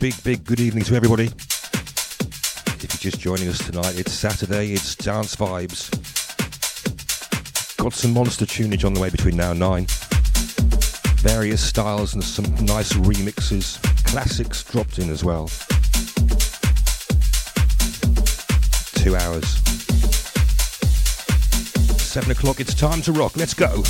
big, big good evening to everybody. If you're just joining us tonight, it's Saturday, it's Dance Vibes. Got some monster tunage on the way between now and nine. Various styles and some nice remixes. Classics dropped in as well. Two hours. Seven o'clock, it's time to rock. Let's go.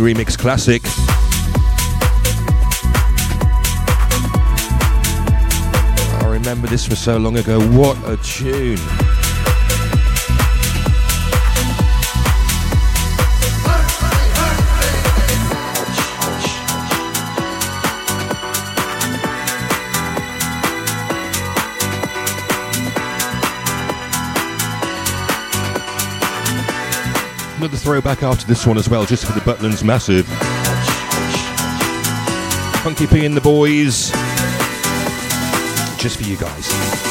Remix classic. I remember this from so long ago. What a tune! Throwback after this one as well, just for the Butlins Massive. Funky P and the boys. Just for you guys.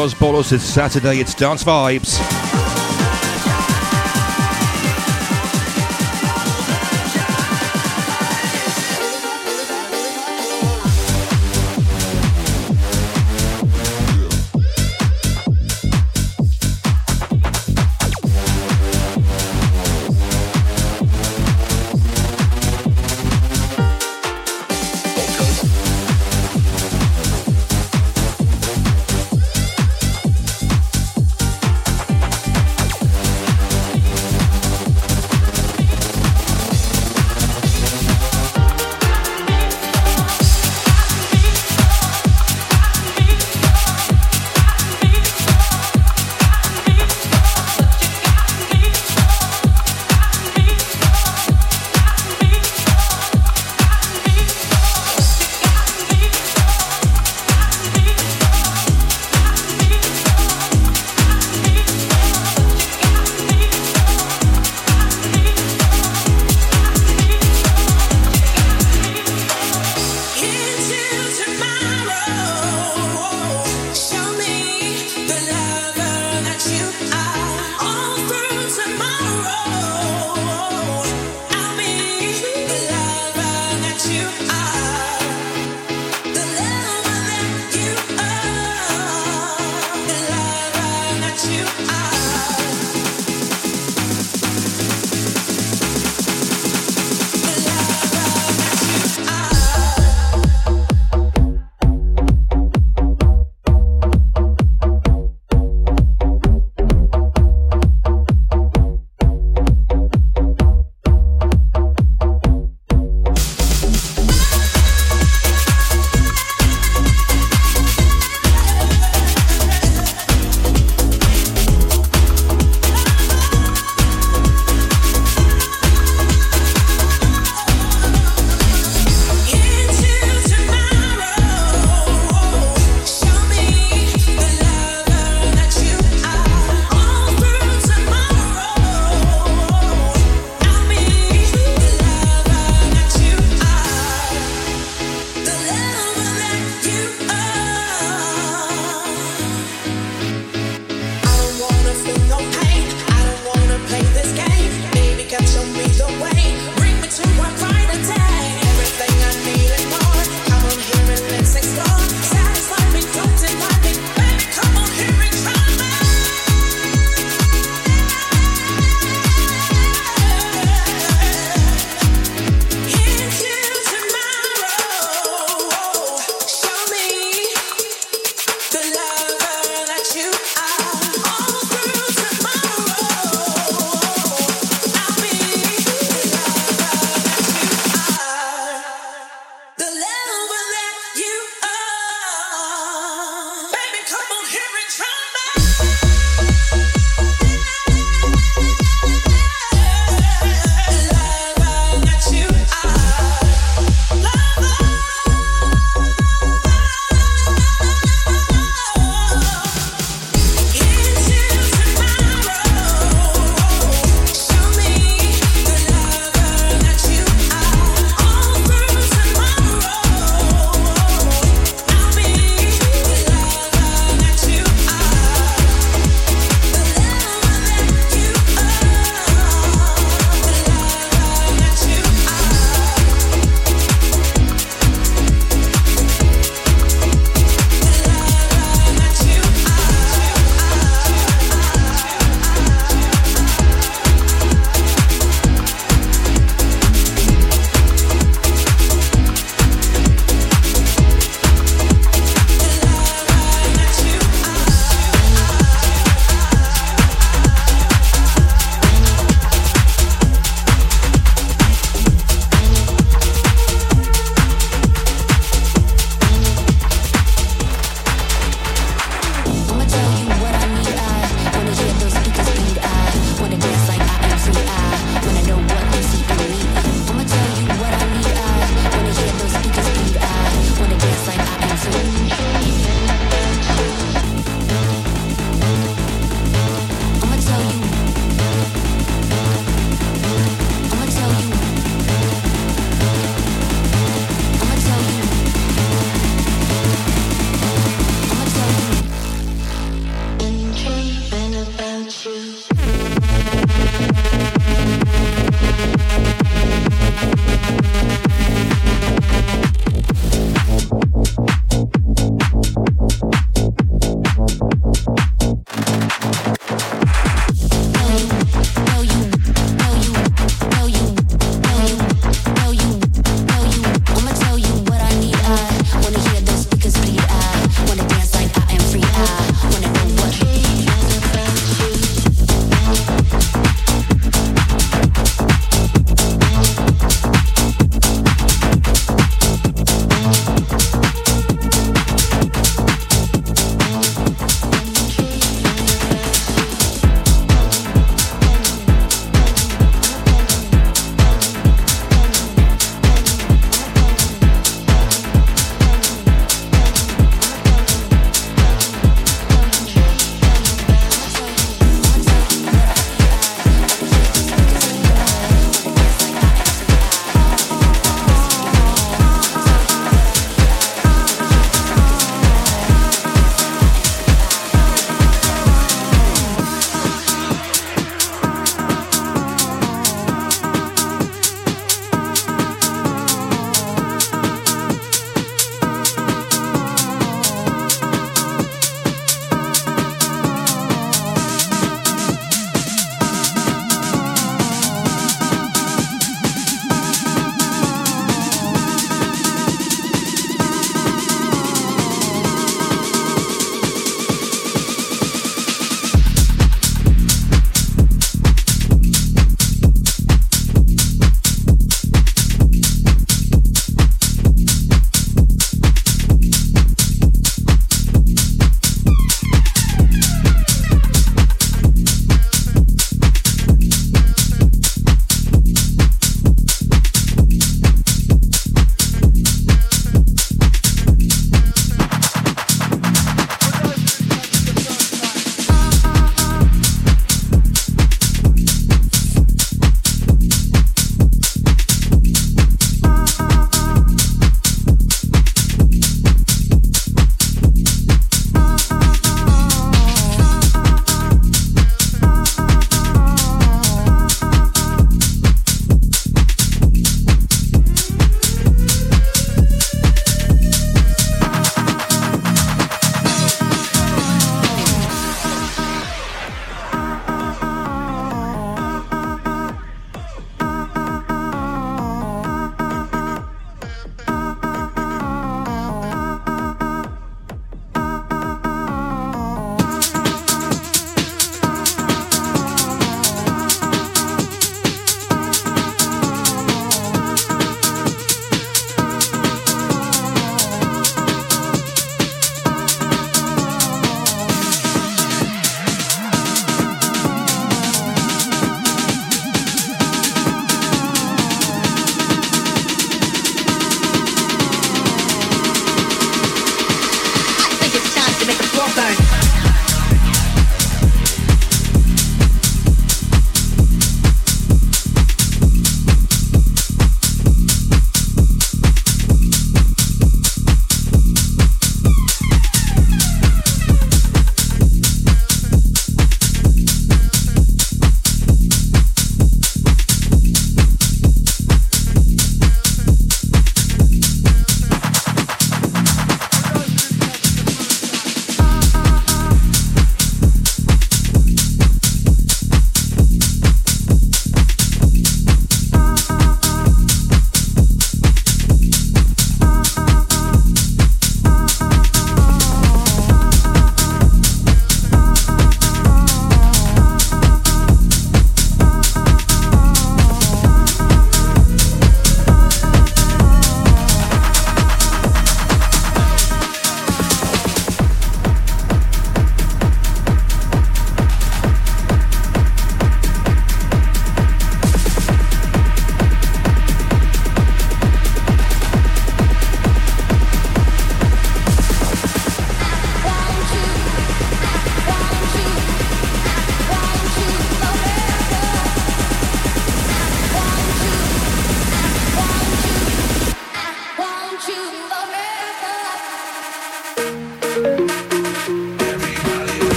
Dos Bolos. It's Saturday. It's Dance Vibes.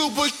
super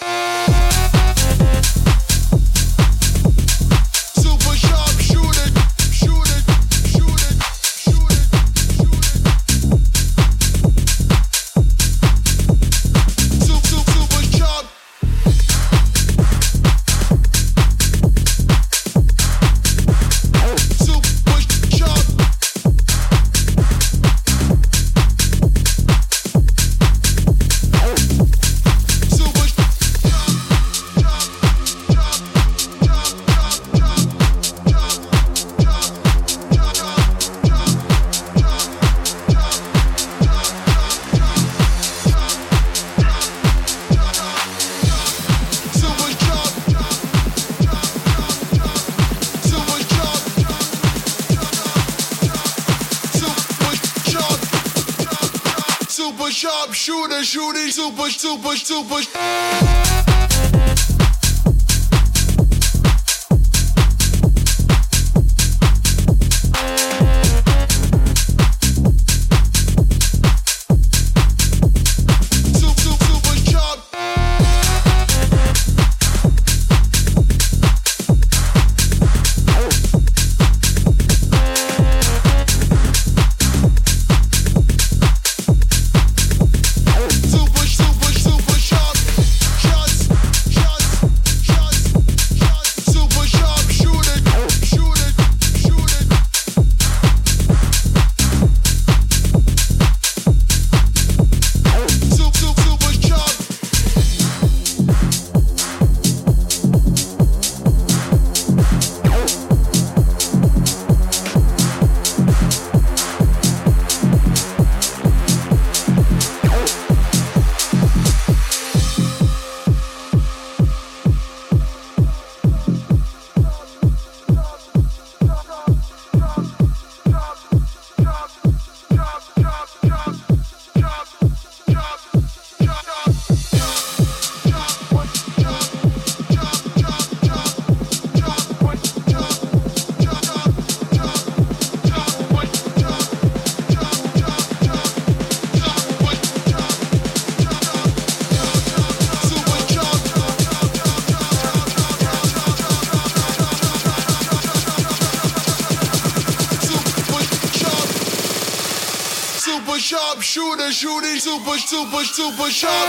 super shine.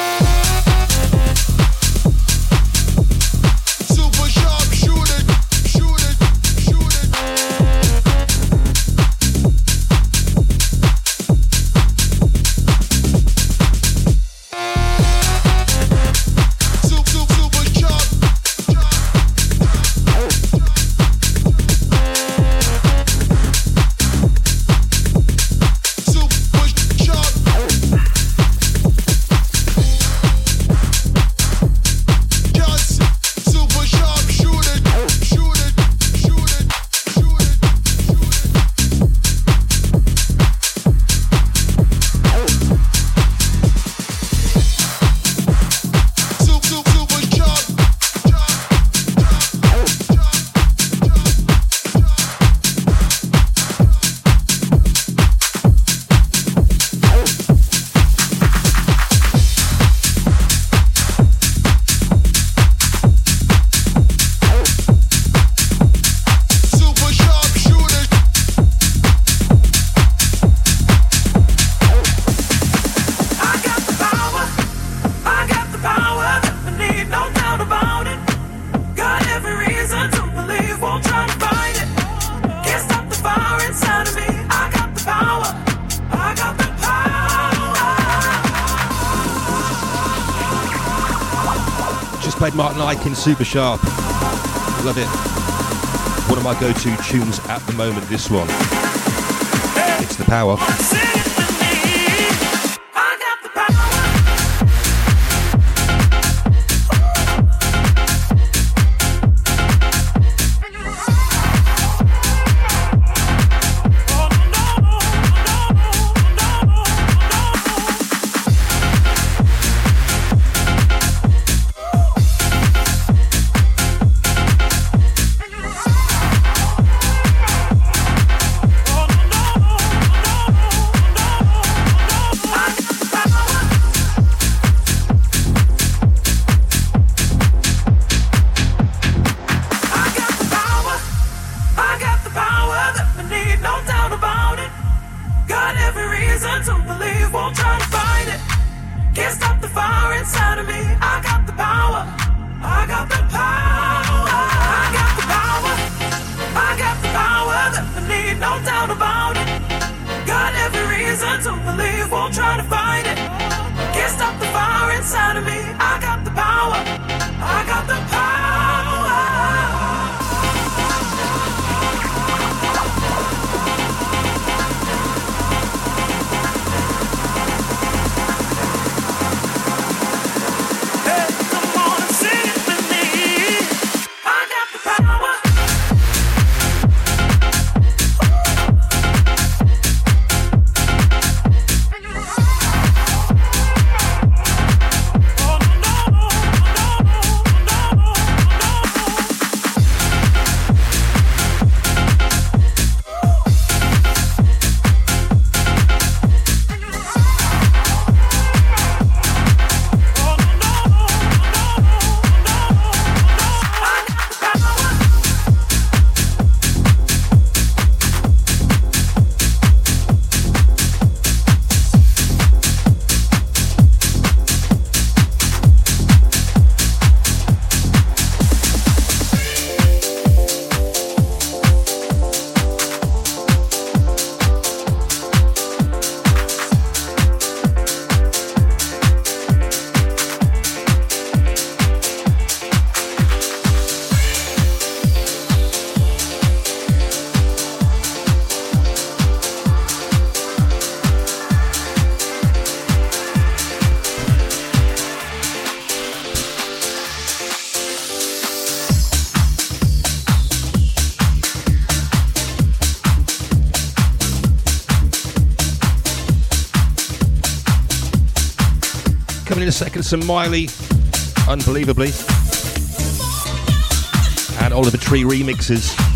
super sharp. Love it. One of my go-to tunes at the moment, this one. It's the power. Second, some Miley, unbelievably, and Oliver Tree remixes.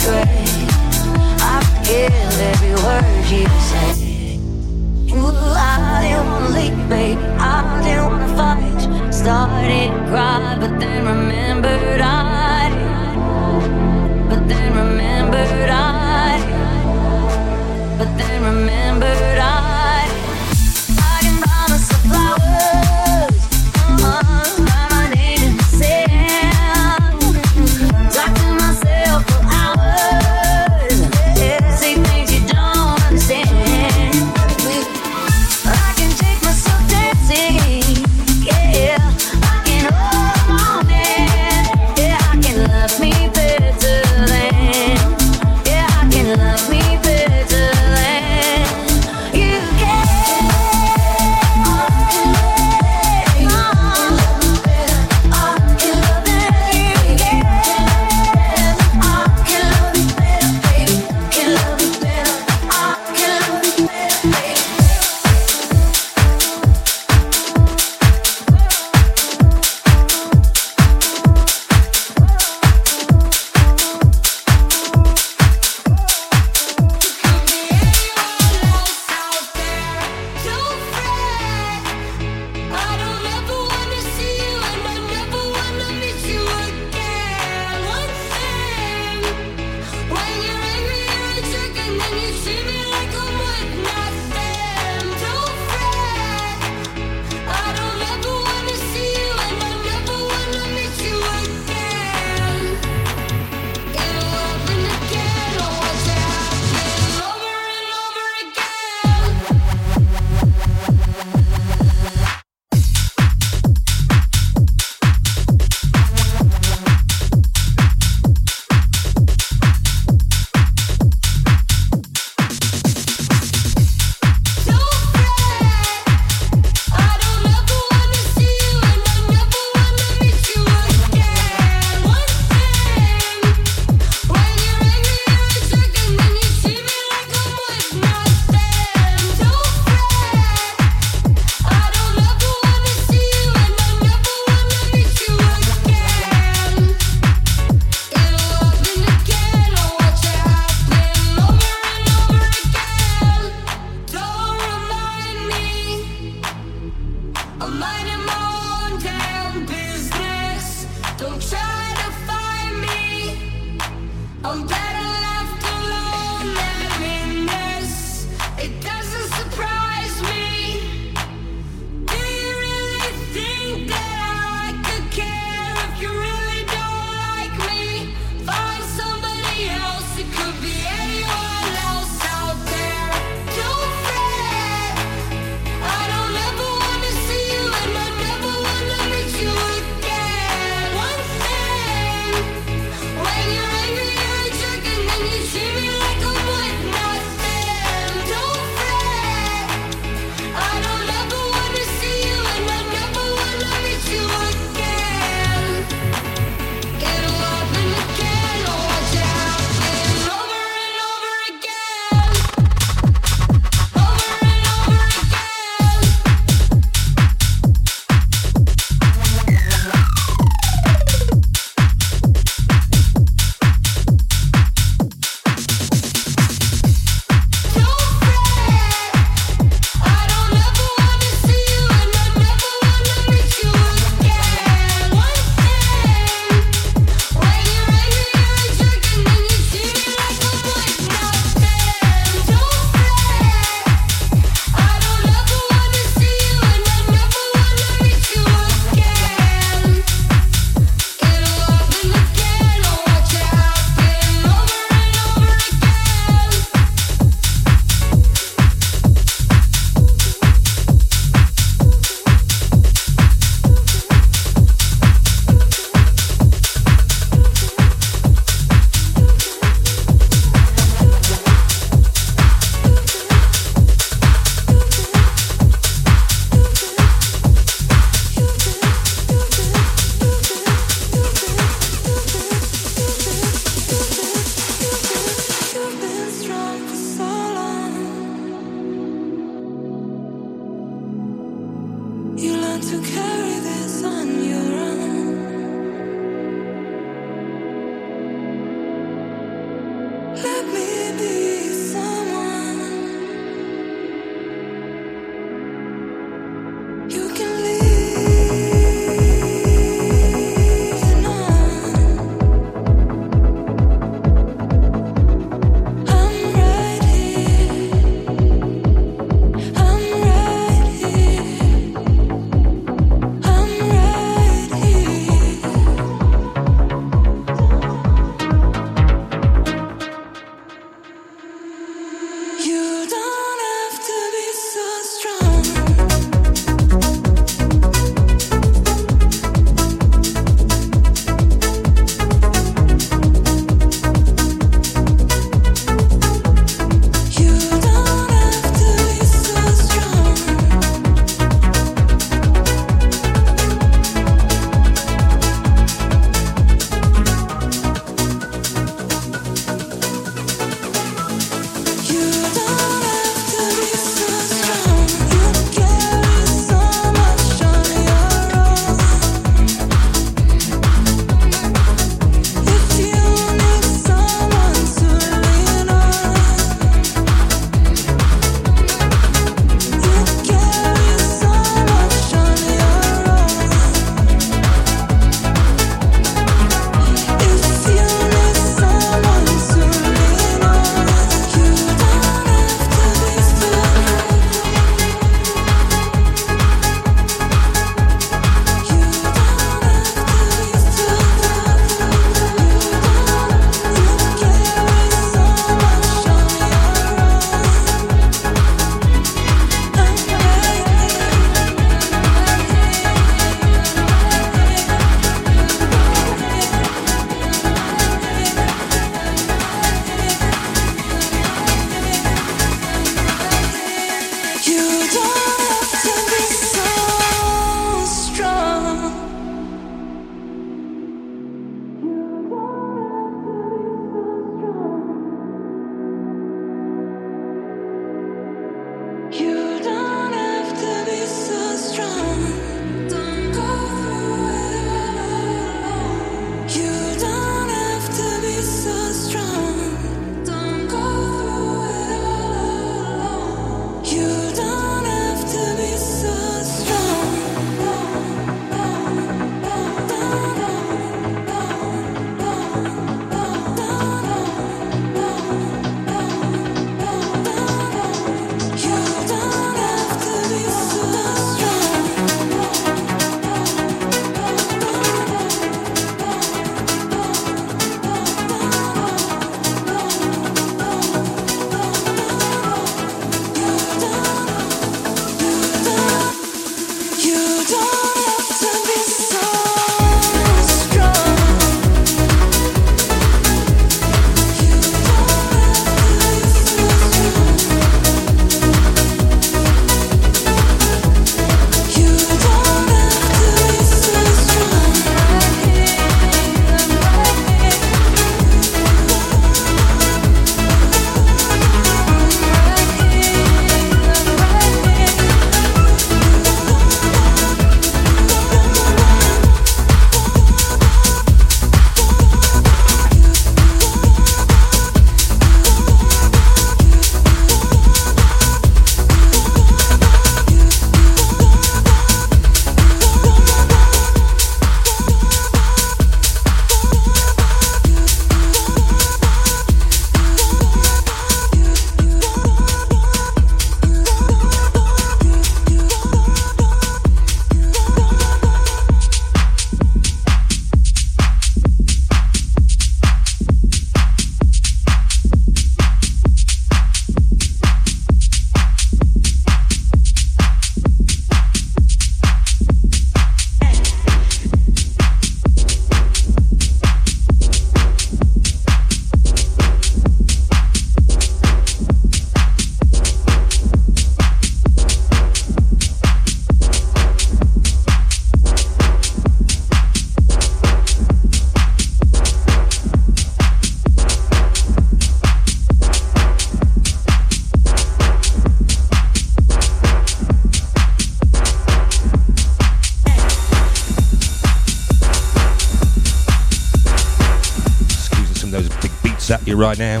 right now.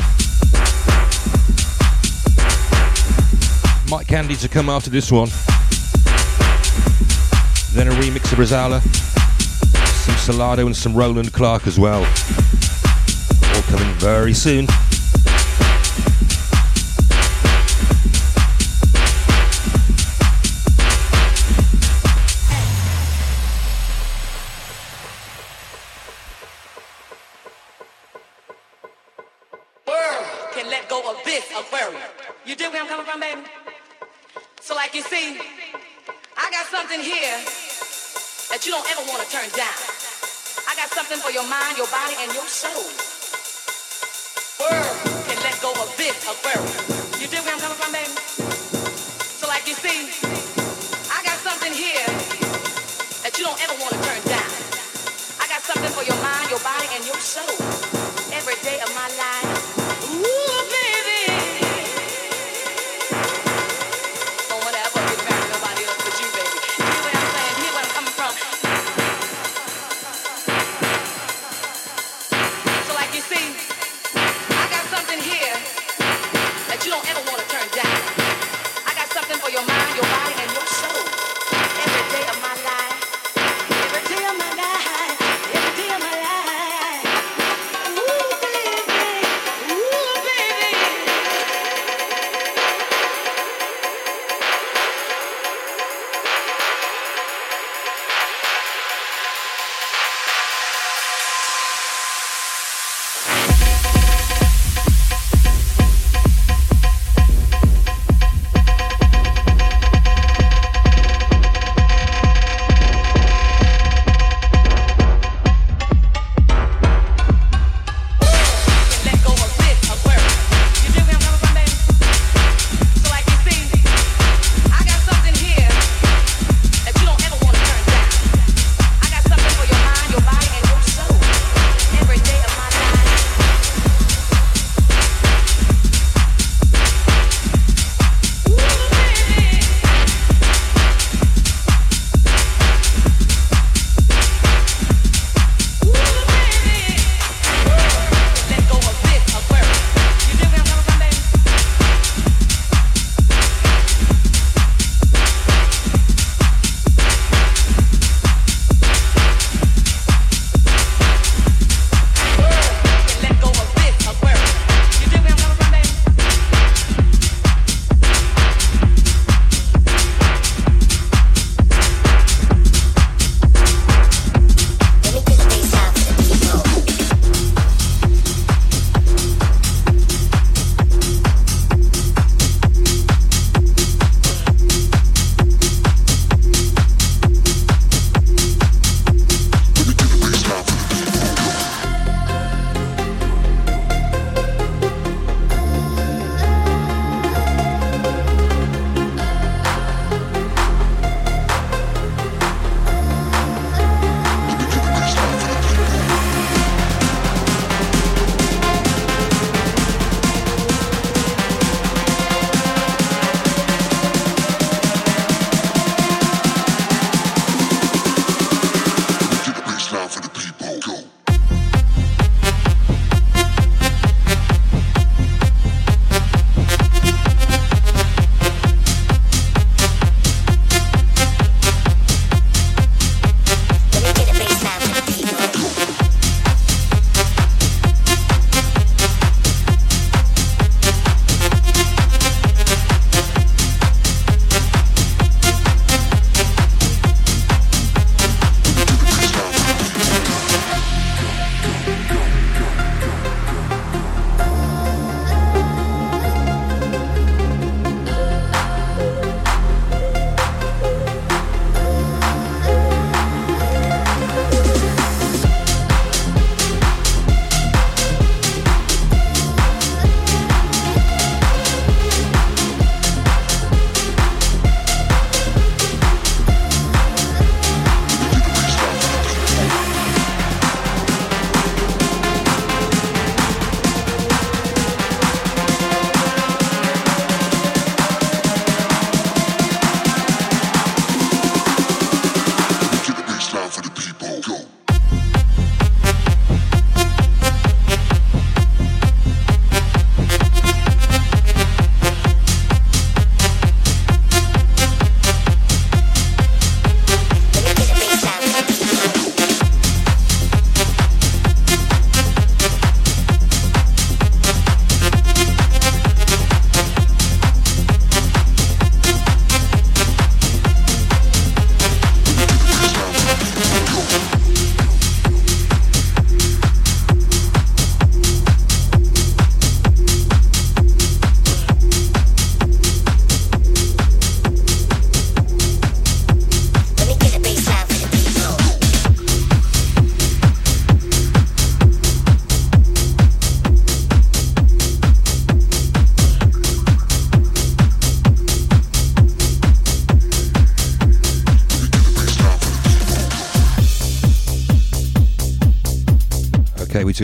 Mike Candy to come after this one. Then a remix of Rosala, some Salado and some Roland Clark as well. All coming very soon.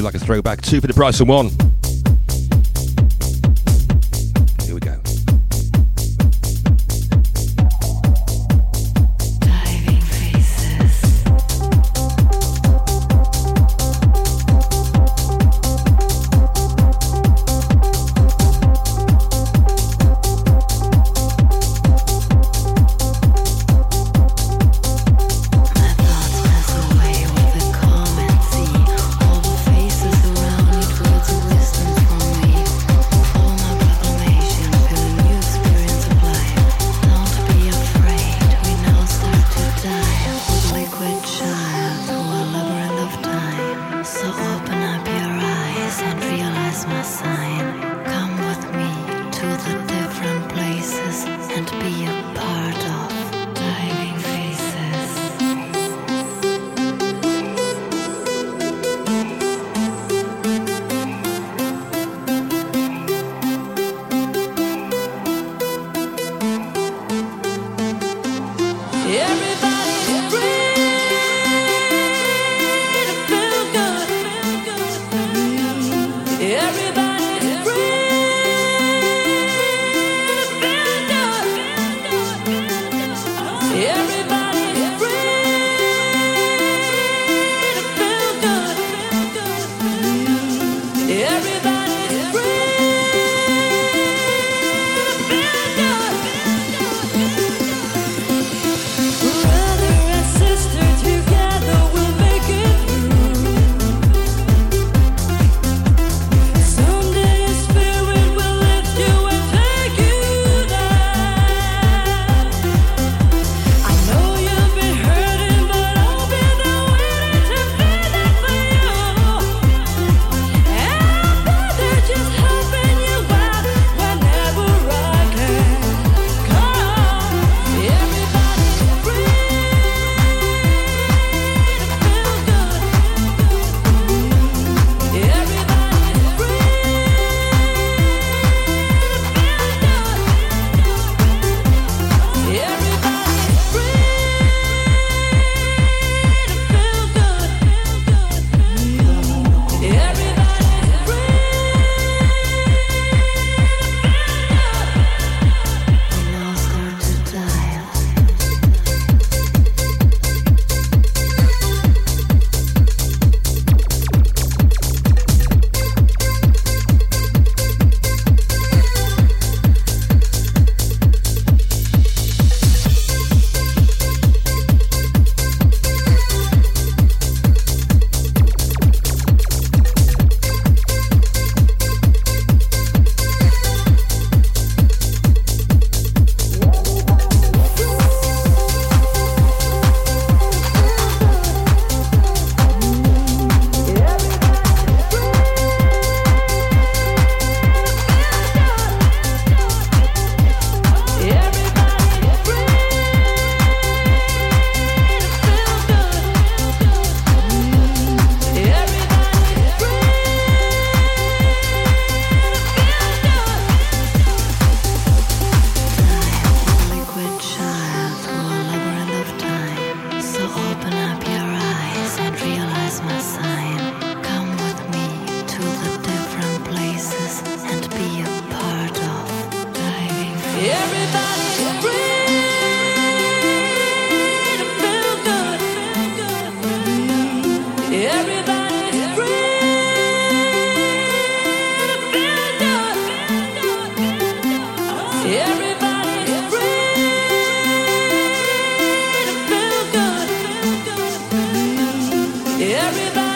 like a throwback. Two for the price of one. Everybody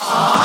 Ah.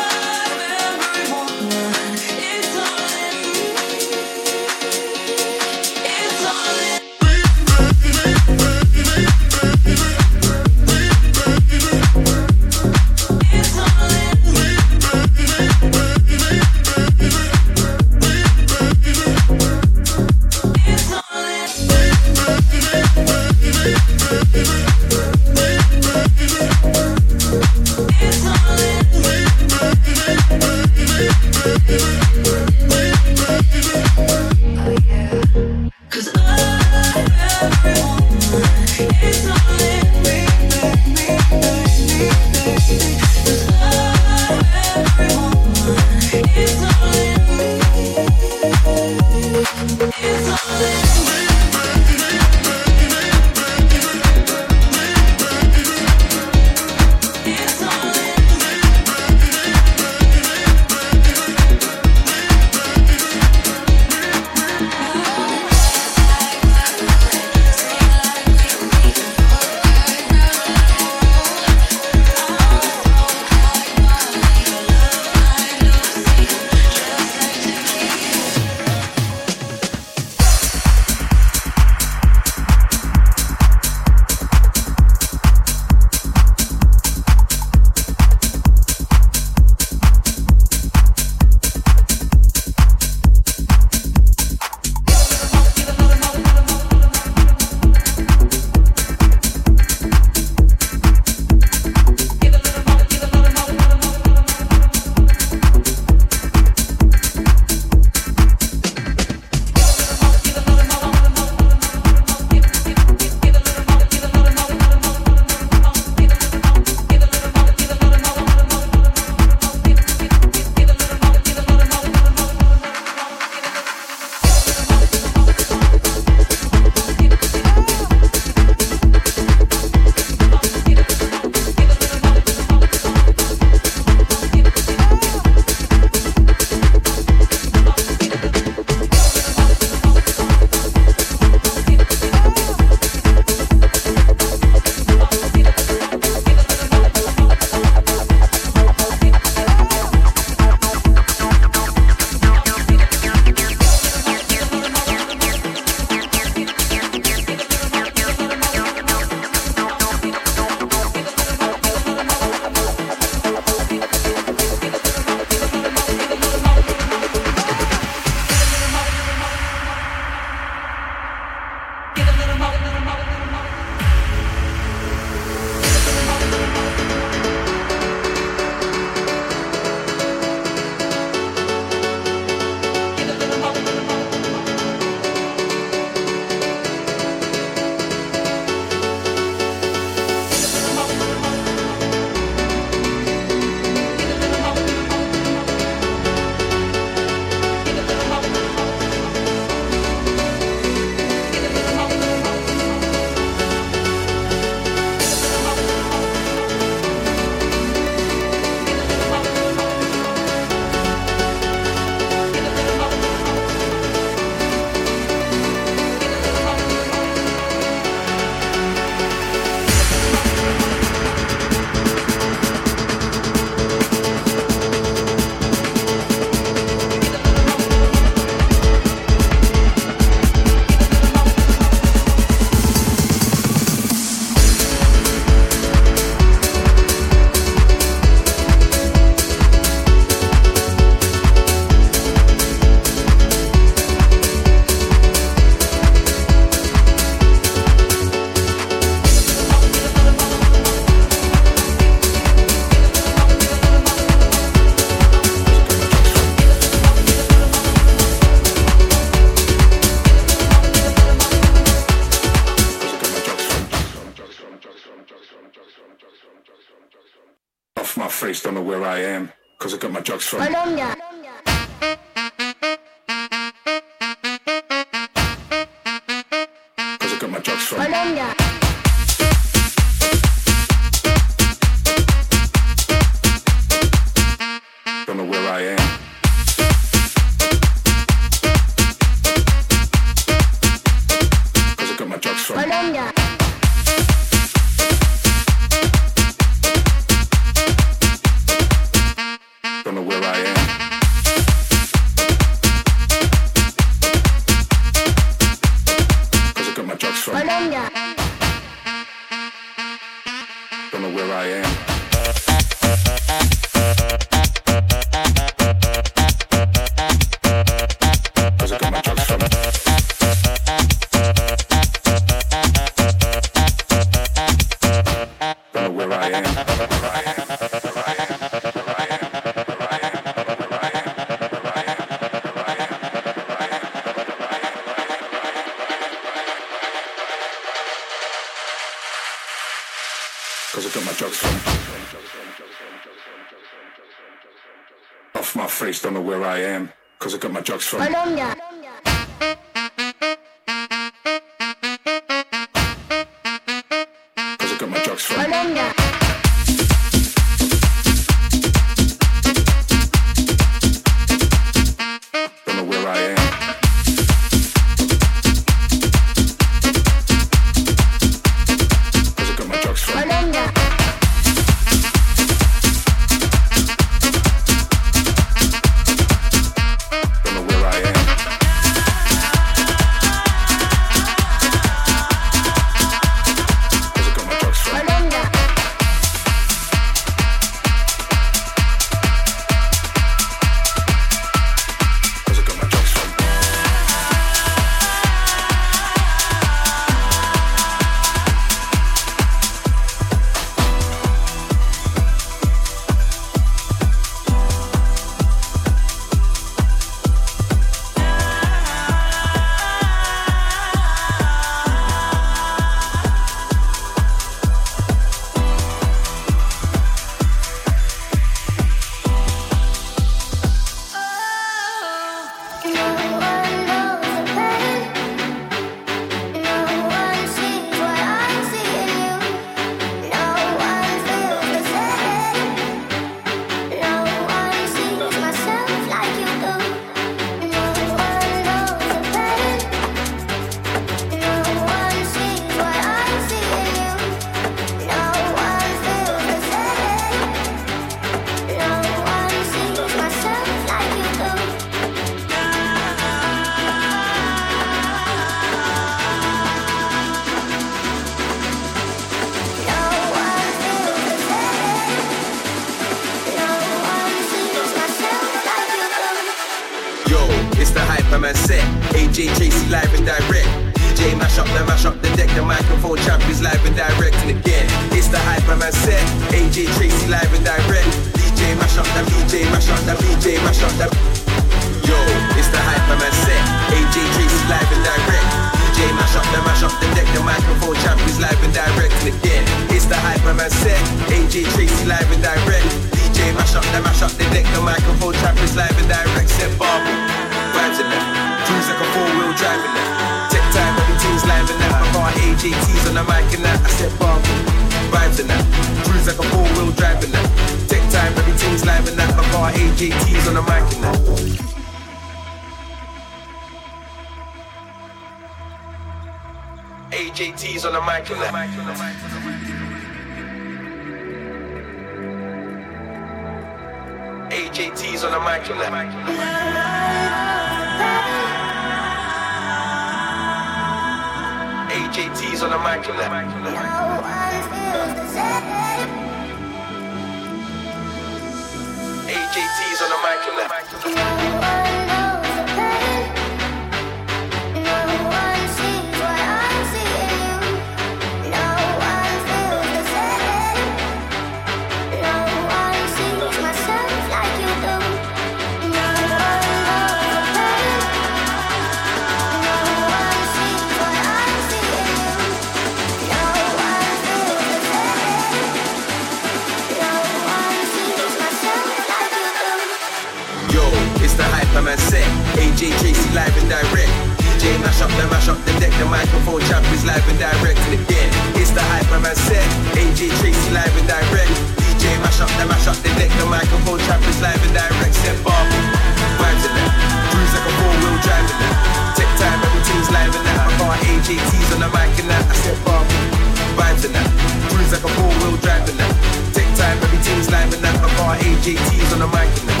Got on the mic